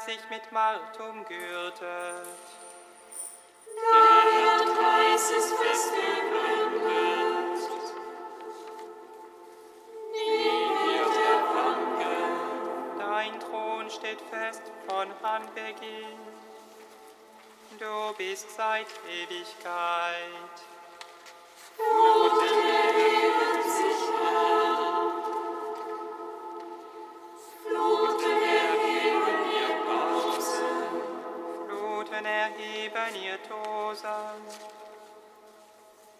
hat sich mit Martum umgürtet. Der Kreis ist festgeblendet. Nie wird er. Dein Thron steht fest von Anbeginn. Du bist seit Ewigkeit. Blutig. ihr Tosen,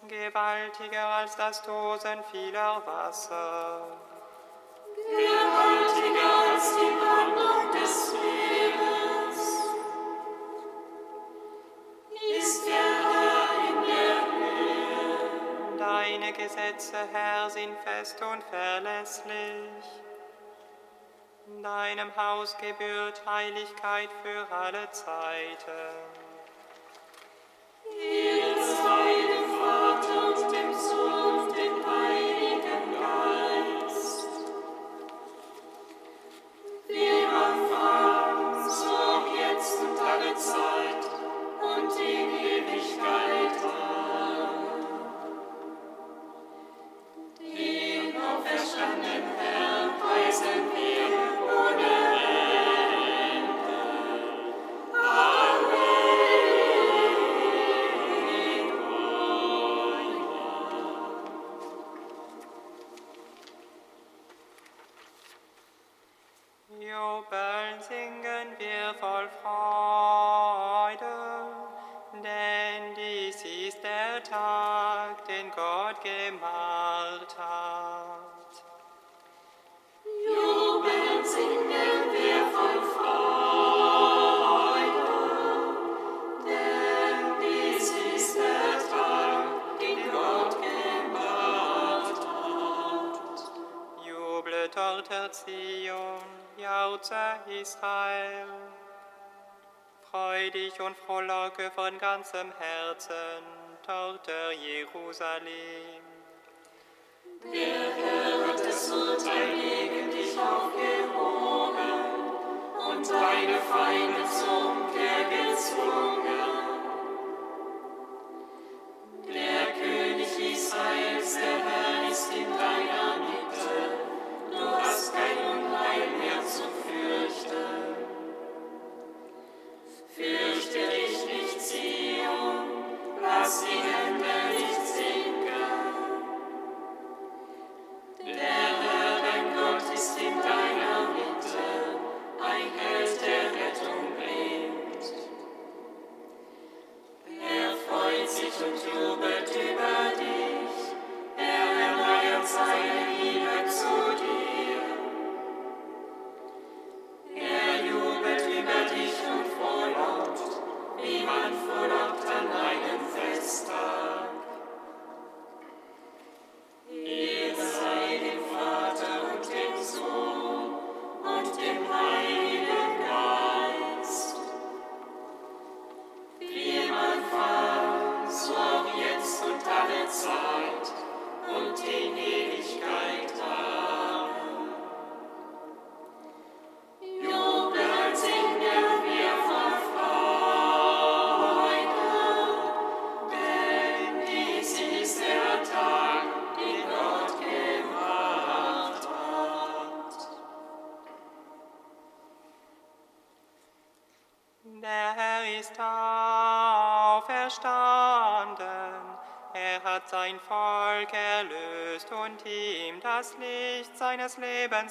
gewaltiger als das Tosen vieler Wasser, gewaltiger als die Brandung des Lebens, ist der Herr in der Höhe. Deine Gesetze, Herr, sind fest und verlässlich. Deinem Haus gebührt Heiligkeit für alle Zeiten. Yeah. freudig und frohlocke von ganzem Herzen, Tochter Jerusalem. Der Herr hat das Urteil gegen dich aufgehoben und deine Feinde zum Umkehr gezwungen.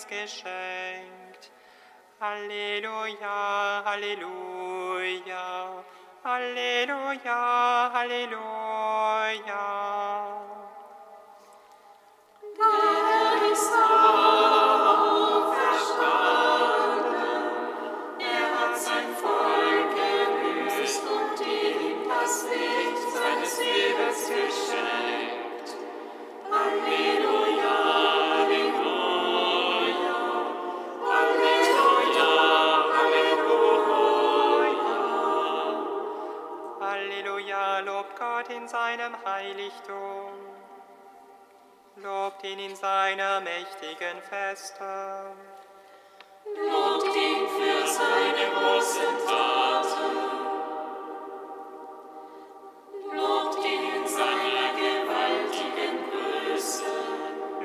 uns geschenkt. Halleluja, Halleluja, Halleluja, Halleluja. Lobt ihn in seiner mächtigen Feste. Lobt ihn für seine großen Taten. Lobt ihn in seiner gewaltigen Größe.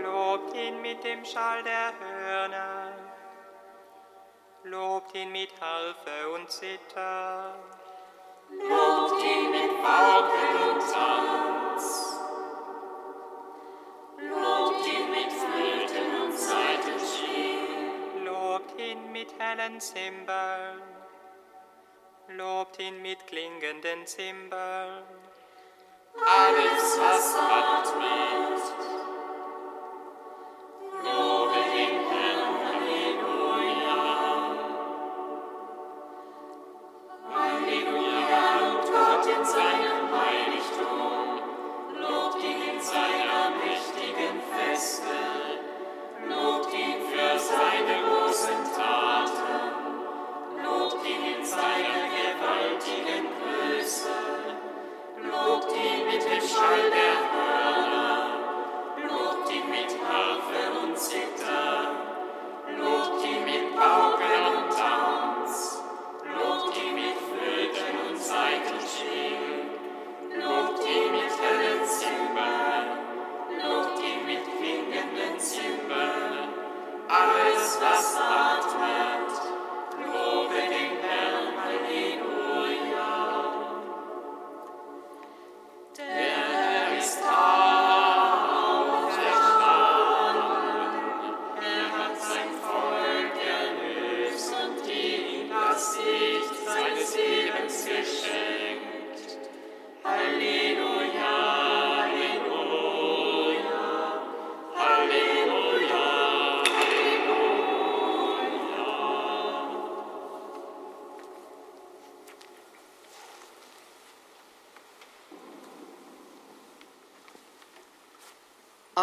Lobt ihn mit dem Schall der Hörner. Lobt ihn mit Harfe und Zither. Lobt ihn mit Pauken und Tanz. Flöten und Saitenspiel. Lobt ihn mit hellen Zimbeln. Lobt ihn mit klingenden Zimbeln. Alles, was atmet.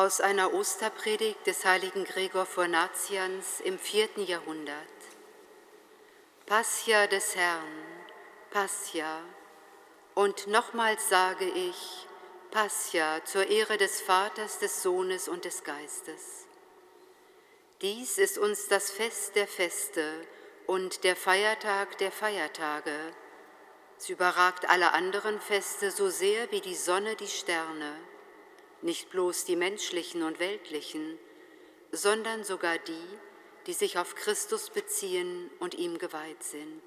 Aus einer Osterpredigt des heiligen Gregor von Nazians im vierten Jahrhundert. Passia des Herrn, Passia. Und nochmals sage ich, Passia zur Ehre des Vaters, des Sohnes und des Geistes. Dies ist uns das Fest der Feste und der Feiertag der Feiertage. Es überragt alle anderen Feste so sehr wie die Sonne die Sterne nicht bloß die menschlichen und weltlichen, sondern sogar die, die sich auf Christus beziehen und ihm geweiht sind.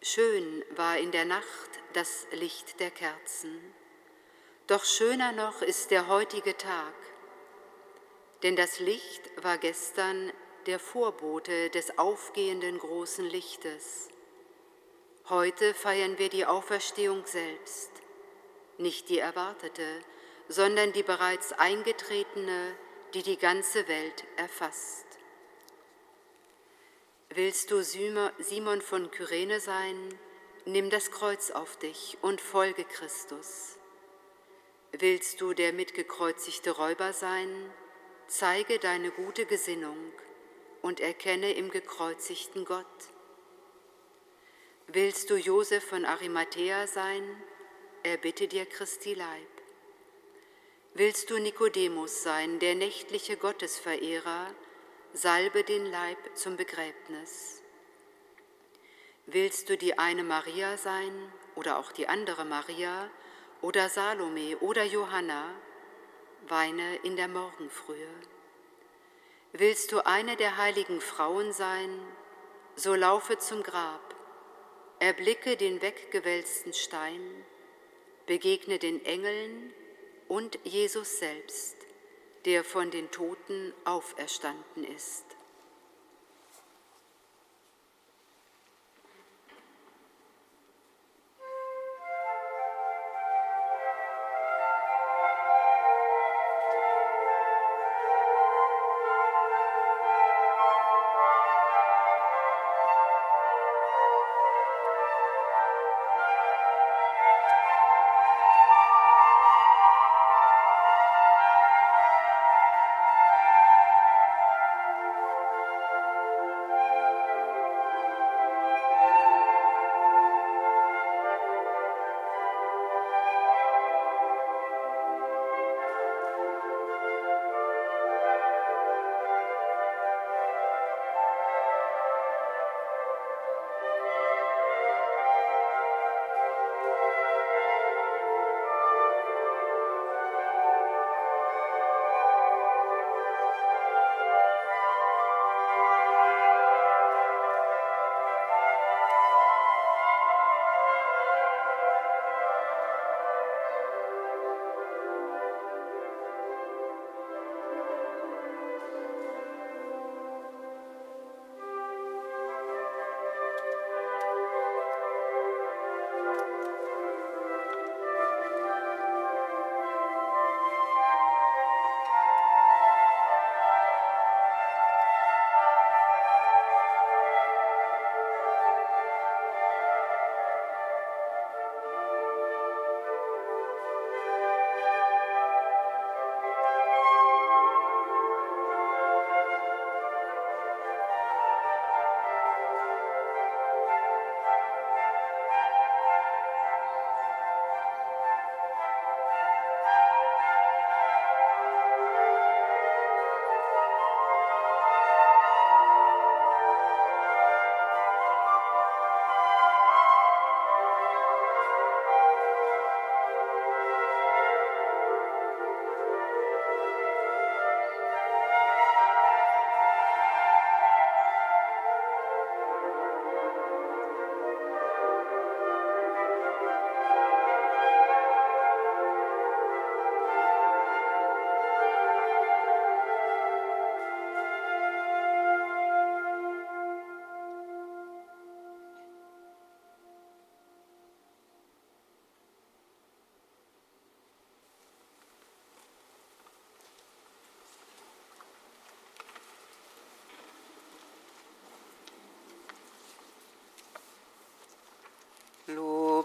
Schön war in der Nacht das Licht der Kerzen, doch schöner noch ist der heutige Tag, denn das Licht war gestern der Vorbote des aufgehenden großen Lichtes. Heute feiern wir die Auferstehung selbst nicht die erwartete, sondern die bereits eingetretene, die die ganze Welt erfasst. Willst du Simon von Kyrene sein, nimm das Kreuz auf dich und folge Christus. Willst du der mitgekreuzigte Räuber sein, zeige deine gute Gesinnung und erkenne im gekreuzigten Gott. Willst du Josef von Arimathea sein, erbitte dir Christi Leib. Willst du Nikodemus sein, der nächtliche Gottesverehrer, salbe den Leib zum Begräbnis. Willst du die eine Maria sein oder auch die andere Maria oder Salome oder Johanna, weine in der Morgenfrühe. Willst du eine der heiligen Frauen sein, so laufe zum Grab, erblicke den weggewälzten Stein, begegne den Engeln und Jesus selbst, der von den Toten auferstanden ist.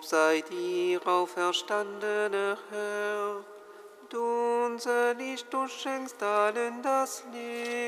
Lob sei dir, auferstandener Herr. Du unser Licht, du schenkst allen das Leben.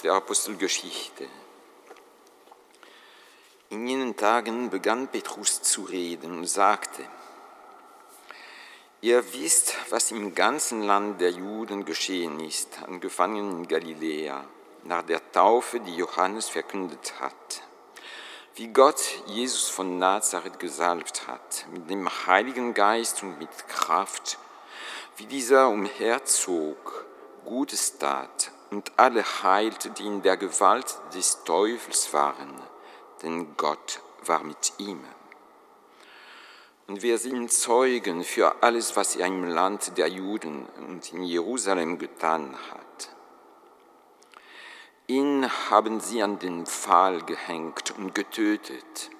Aus der Apostelgeschichte. In jenen Tagen begann Petrus zu reden und sagte, Ihr wisst, was im ganzen Land der Juden geschehen ist, angefangen in Galiläa, nach der Taufe, die Johannes verkündet hat, wie Gott Jesus von Nazareth gesalbt hat, mit dem Heiligen Geist und mit Kraft, wie dieser umherzog, Gutes tat und alle heilte, die in der Gewalt des Teufels waren, denn Gott war mit ihm. Und wir sind Zeugen für alles, was er im Land der Juden und in Jerusalem getan hat. Ihn haben sie an den Pfahl gehängt und getötet.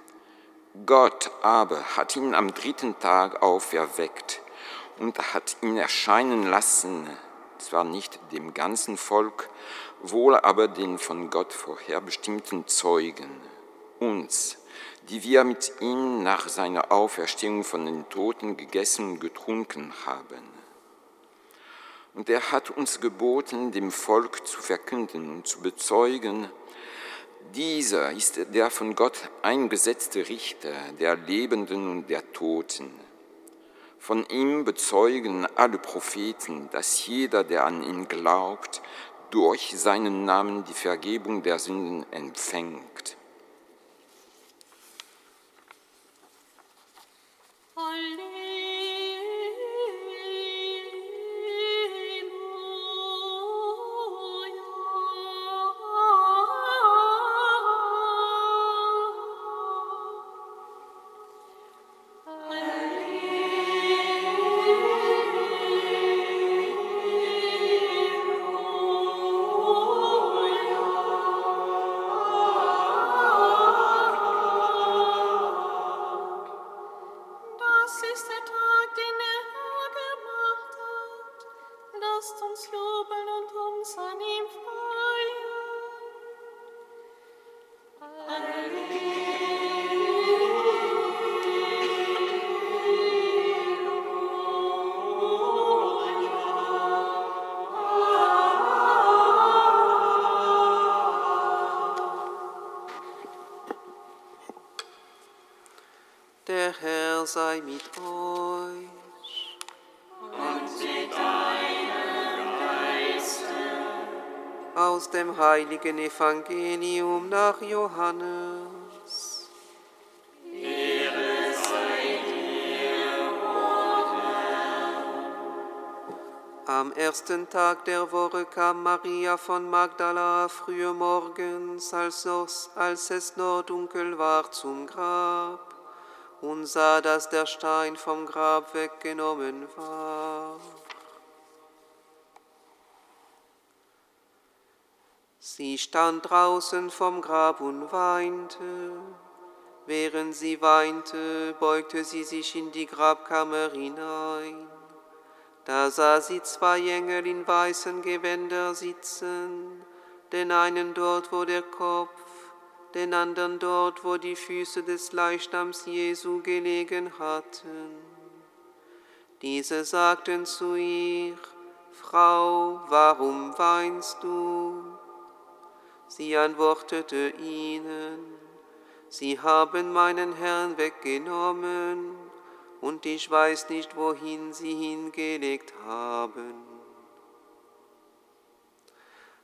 Gott aber hat ihn am dritten Tag auferweckt und hat ihn erscheinen lassen, zwar nicht dem ganzen Volk, wohl aber den von Gott vorherbestimmten Zeugen, uns, die wir mit ihm nach seiner Auferstehung von den Toten gegessen und getrunken haben. Und er hat uns geboten, dem Volk zu verkünden und zu bezeugen, dieser ist der von Gott eingesetzte Richter der Lebenden und der Toten. Von ihm bezeugen alle Propheten, dass jeder, der an ihn glaubt, durch seinen Namen die Vergebung der Sünden empfängt. Der Herr sei mit euch. Aus dem heiligen Evangelium nach Johannes. Am ersten Tag der Woche kam Maria von Magdala früh morgens, als es noch dunkel war, zum Grab und sah, dass der Stein vom Grab weggenommen war. Sie stand draußen vom Grab und weinte. Während sie weinte, beugte sie sich in die Grabkammer hinein. Da sah sie zwei Engel in weißen Gewänder sitzen, den einen dort, wo der Kopf, den anderen dort, wo die Füße des Leichnams Jesu gelegen hatten. Diese sagten zu ihr, Frau, warum weinst du? Sie antwortete ihnen, Sie haben meinen Herrn weggenommen, und ich weiß nicht, wohin sie hingelegt haben.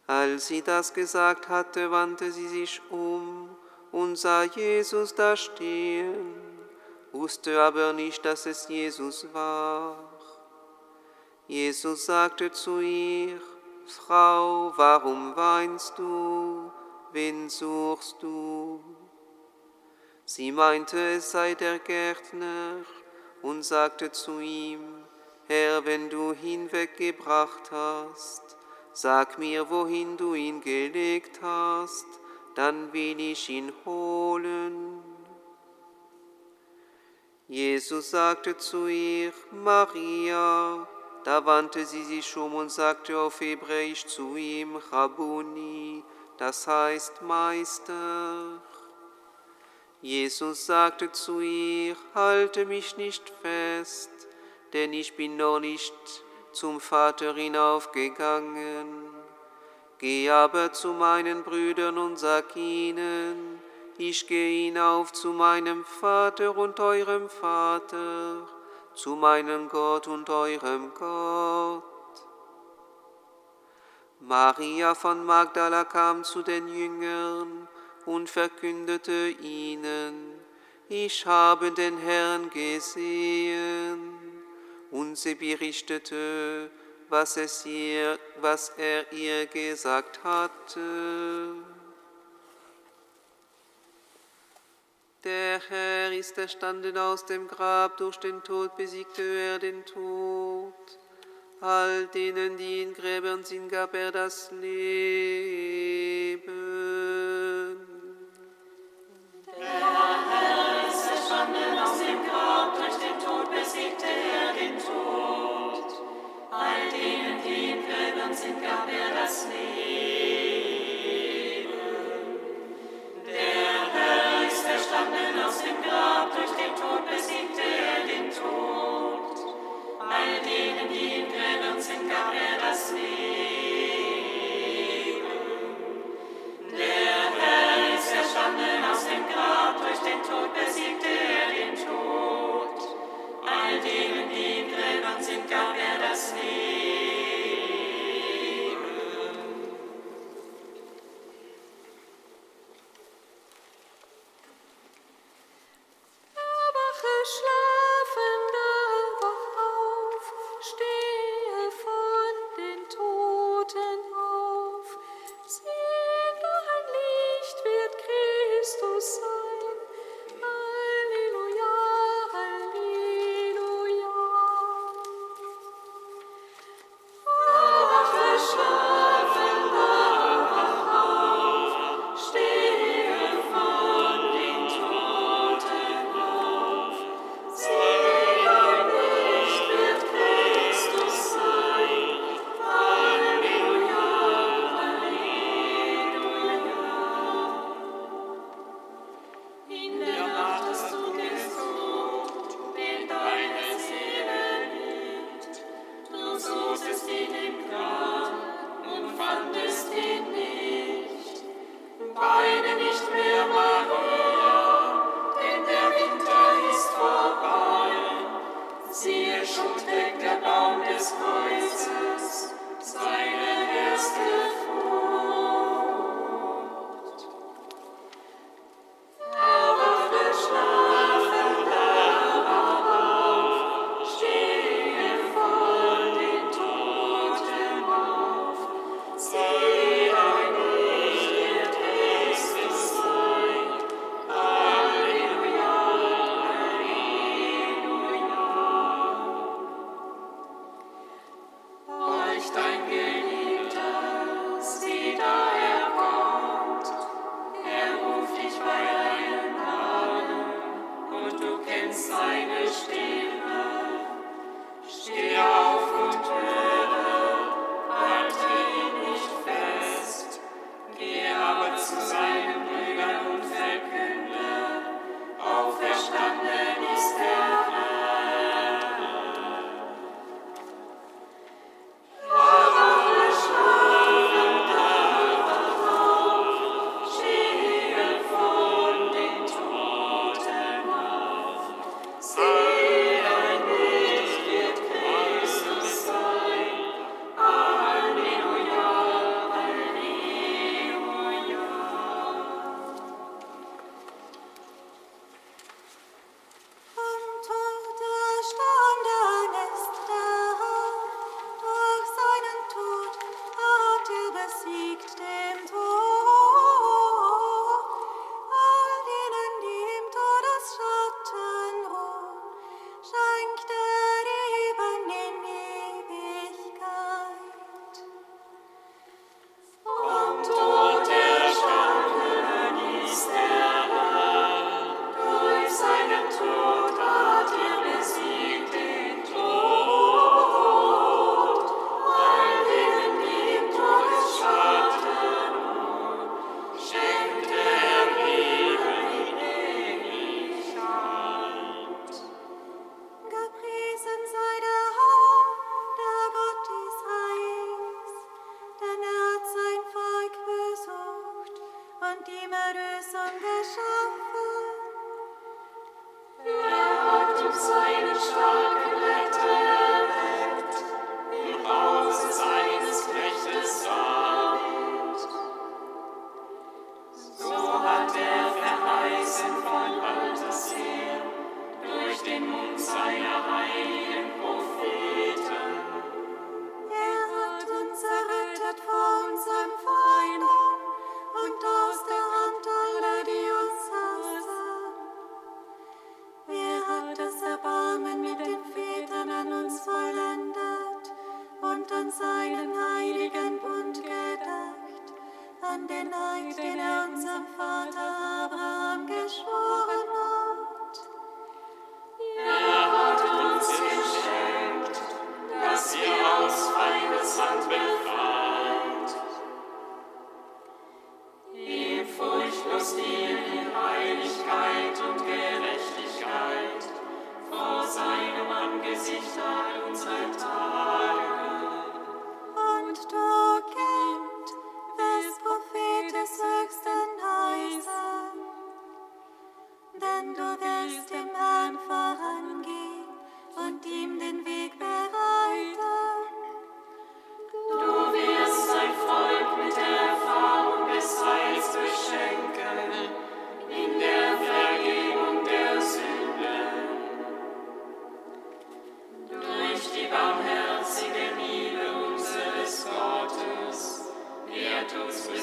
Als sie das gesagt hatte, wandte sie sich um und sah Jesus da stehen, wusste aber nicht, dass es Jesus war. Jesus sagte zu ihr, Frau, warum weinst du? Wen suchst du? Sie meinte, es sei der Gärtner und sagte zu ihm, Herr, wenn du hinweggebracht hast, sag mir, wohin du ihn gelegt hast, dann will ich ihn holen. Jesus sagte zu ihr, Maria, da wandte sie sich um und sagte auf Hebräisch zu ihm, Rabuni, das heißt Meister. Jesus sagte zu ihr, halte mich nicht fest, denn ich bin noch nicht zum Vater hinaufgegangen. Geh aber zu meinen Brüdern und sag ihnen, ich gehe hinauf zu meinem Vater und eurem Vater zu meinem Gott und eurem Gott. Maria von Magdala kam zu den Jüngern und verkündete ihnen, ich habe den Herrn gesehen. Und sie berichtete, was, es ihr, was er ihr gesagt hatte. Der Herr ist erstanden aus dem Grab, durch den Tod besiegte er den Tod. All denen, die in Gräbern sind, gab er das Leben. Gräbern sind,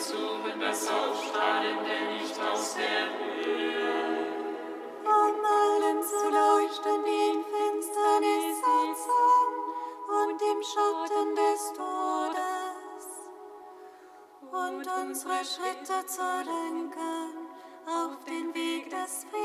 suchen das Aufstrahlende Licht aus der Höhe. Um allen zu leuchten, die in Finsternis sitzen und im Schatten des Todes. Und unsere Schritte zu lenken auf den Weg des Friedens.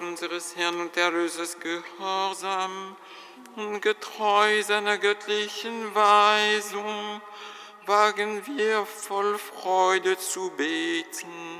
Unseres Herrn und Erlösers gehorsam und getreu seiner göttlichen Weisung, wagen wir voll Freude zu beten.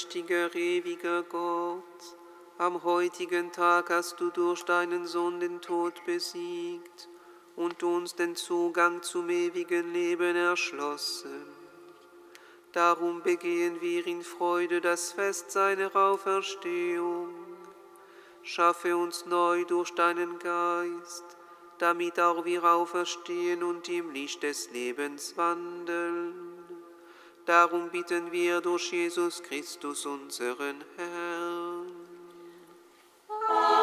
Allmächtiger, ewiger Gott, am heutigen Tag hast du durch deinen Sohn den Tod besiegt und uns den Zugang zum ewigen Leben erschlossen. Darum begehen wir in Freude das Fest seiner Auferstehung. Schaffe uns neu durch deinen Geist damit auch wir auferstehen und im Licht des Lebens wandeln. Darum bitten wir durch Jesus Christus, unseren Herrn. Amen.